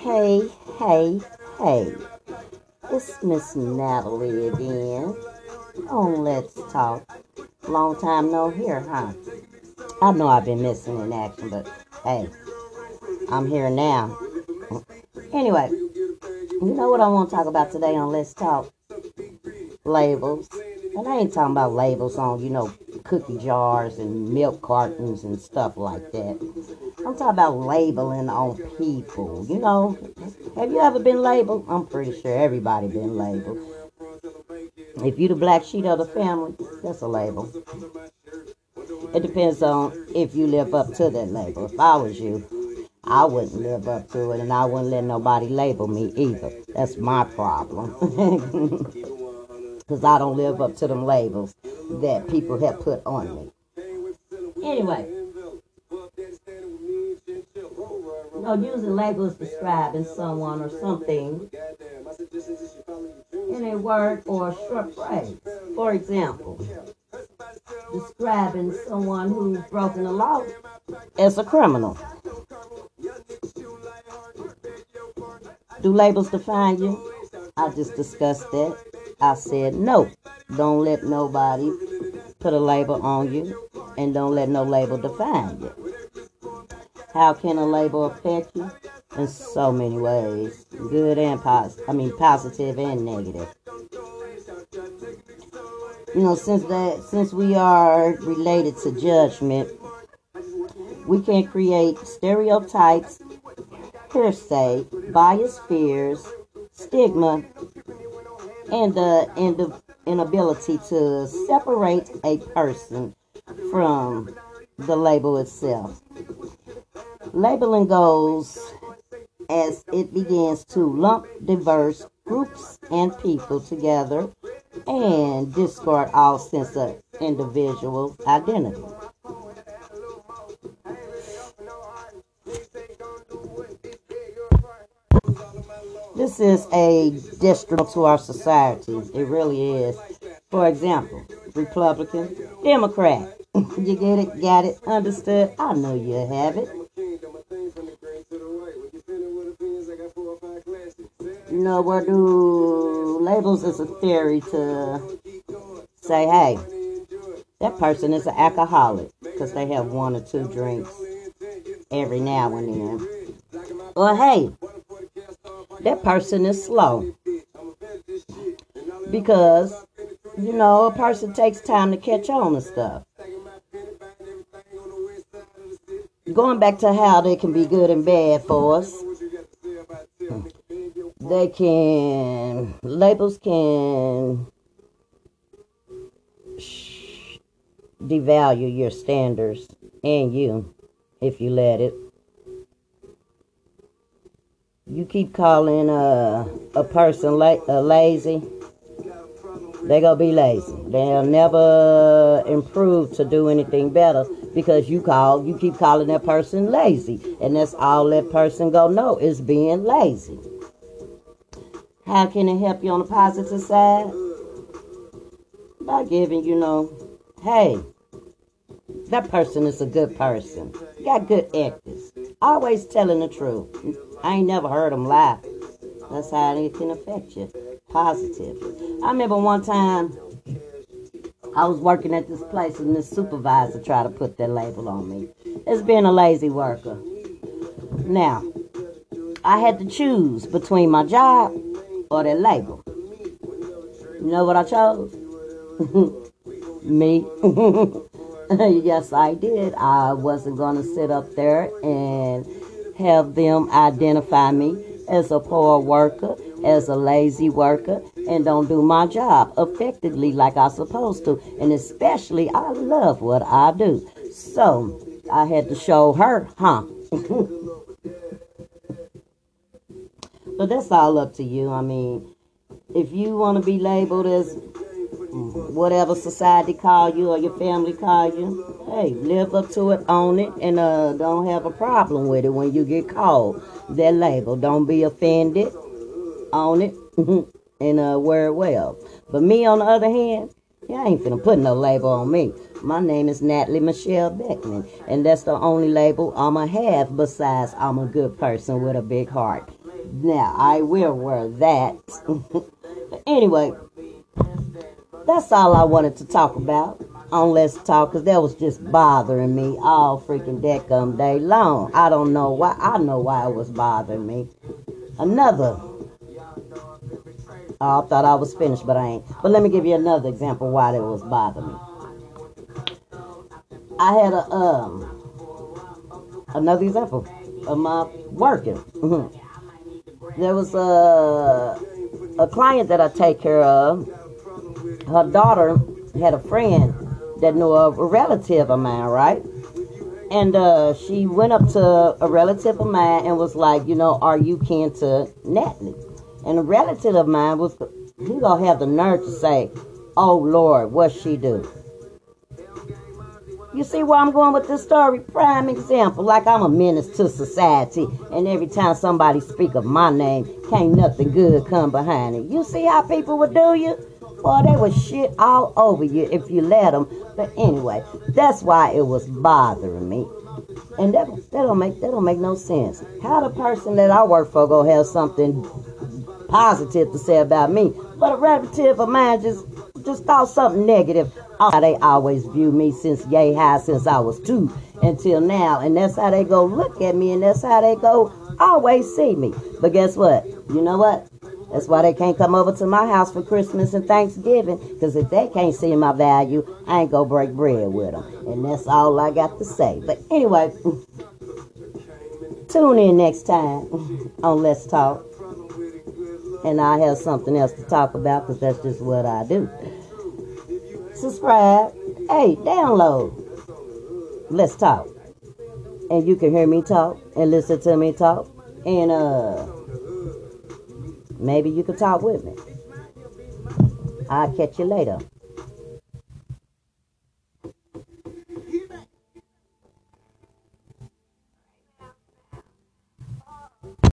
Hey, hey, hey. It's Miss Natalie again on Let's Talk. Long time no hear, huh? I know I've been missing in action, but hey, I'm here now. Anyway, you know what I want to talk about today on Let's Talk? Labels. And I ain't talking about labels on, you know, cookie jars and milk cartons and stuff like that. I'm talking about labeling on people. You know, have you ever been labeled? I'm pretty sure everybody been labeled. If you the black sheep of the family, that's a label. It depends on if you live up to that label. If I was you, I wouldn't live up to it, and I wouldn't let nobody label me either. That's my problem. Because I don't live up to them labels that people have put on me. Anyway. Know, using labels describing someone or something in a word or a short phrase. For example, describing someone who's broken the law as a criminal. Do labels define you? I just discussed that. I said no. Don't let nobody put a label on you and don't let no label define you. How can a label affect you? In so many ways, good and positive. I mean, positive and negative. You know, since that, since we are related to judgment, we can create stereotypes, hearsay, bias fears, stigma, and the inability to separate a person from the label itself. Labeling goes as it begins to lump diverse groups and people together and discard all sense of individual identity. This is a detriment to our society. It really is. For example, Republican, Democrat. you get it? Got it? Understood? I know you have it. You know, what do labels is a theory to say, hey, that person is an alcoholic because they have one or two drinks every now and then. Or hey, that person is slow because you know a person takes time to catch on to stuff. Going back to how they can be good and bad for us they can labels can devalue your standards and you if you let it. You keep calling a, a person la- lazy they're gonna be lazy. They'll never improve to do anything better because you call you keep calling that person lazy and that's all that person go know is being lazy how can it help you on the positive side? By giving, you know, hey, that person is a good person. Got good ethics. Always telling the truth. I ain't never heard them lie. That's how it can affect you. Positive. I remember one time I was working at this place and this supervisor tried to put that label on me. It's being a lazy worker. Now, I had to choose between my job or that label. You know what I chose? Me. yes, I did. I wasn't going to sit up there and have them identify me as a poor worker, as a lazy worker, and don't do my job effectively like I supposed to. And especially, I love what I do. So I had to show her, huh? But that's all up to you. I mean, if you want to be labeled as whatever society call you or your family call you, hey, live up to it, own it, and uh, don't have a problem with it when you get called that label. Don't be offended, own it, and uh, wear it well. But me, on the other hand, I ain't finna put no label on me. My name is Natalie Michelle Beckman, and that's the only label I'ma have besides I'm a good person with a big heart. Now, I will wear that. anyway, that's all I wanted to talk about on Let's Talk because that was just bothering me all freaking decum day long. I don't know why. I know why it was bothering me. Another. Oh, I thought I was finished, but I ain't. But let me give you another example why that was bothering me. I had a um another example of my working. There was a a client that I take care of. Her daughter had a friend that knew of a relative of mine, right? And uh, she went up to a relative of mine and was like, you know, are you kin to Natalie? And a relative of mine was, he gonna have the nerve to say, oh Lord, what she do? You see where I'm going with this story? Prime example, like I'm a menace to society, and every time somebody speak of my name, can't nothing good come behind it. You see how people would do you? Boy, they would shit all over you if you let them. But anyway, that's why it was bothering me. And that, that don't make that don't make no sense. How the person that I work for gonna have something positive to say about me, but a relative of mine just just thought something negative. Oh, they always view me since yay high since I was two until now, and that's how they go look at me, and that's how they go always see me. But guess what? You know what? That's why they can't come over to my house for Christmas and Thanksgiving. Because if they can't see my value, I ain't going to break bread with them. And that's all I got to say. But anyway, tune in next time on Let's Talk. And I have something else to talk about because that's just what I do. Subscribe. Hey, download. Let's talk. And you can hear me talk and listen to me talk. And, uh, Maybe you can talk with me. I'll catch you later.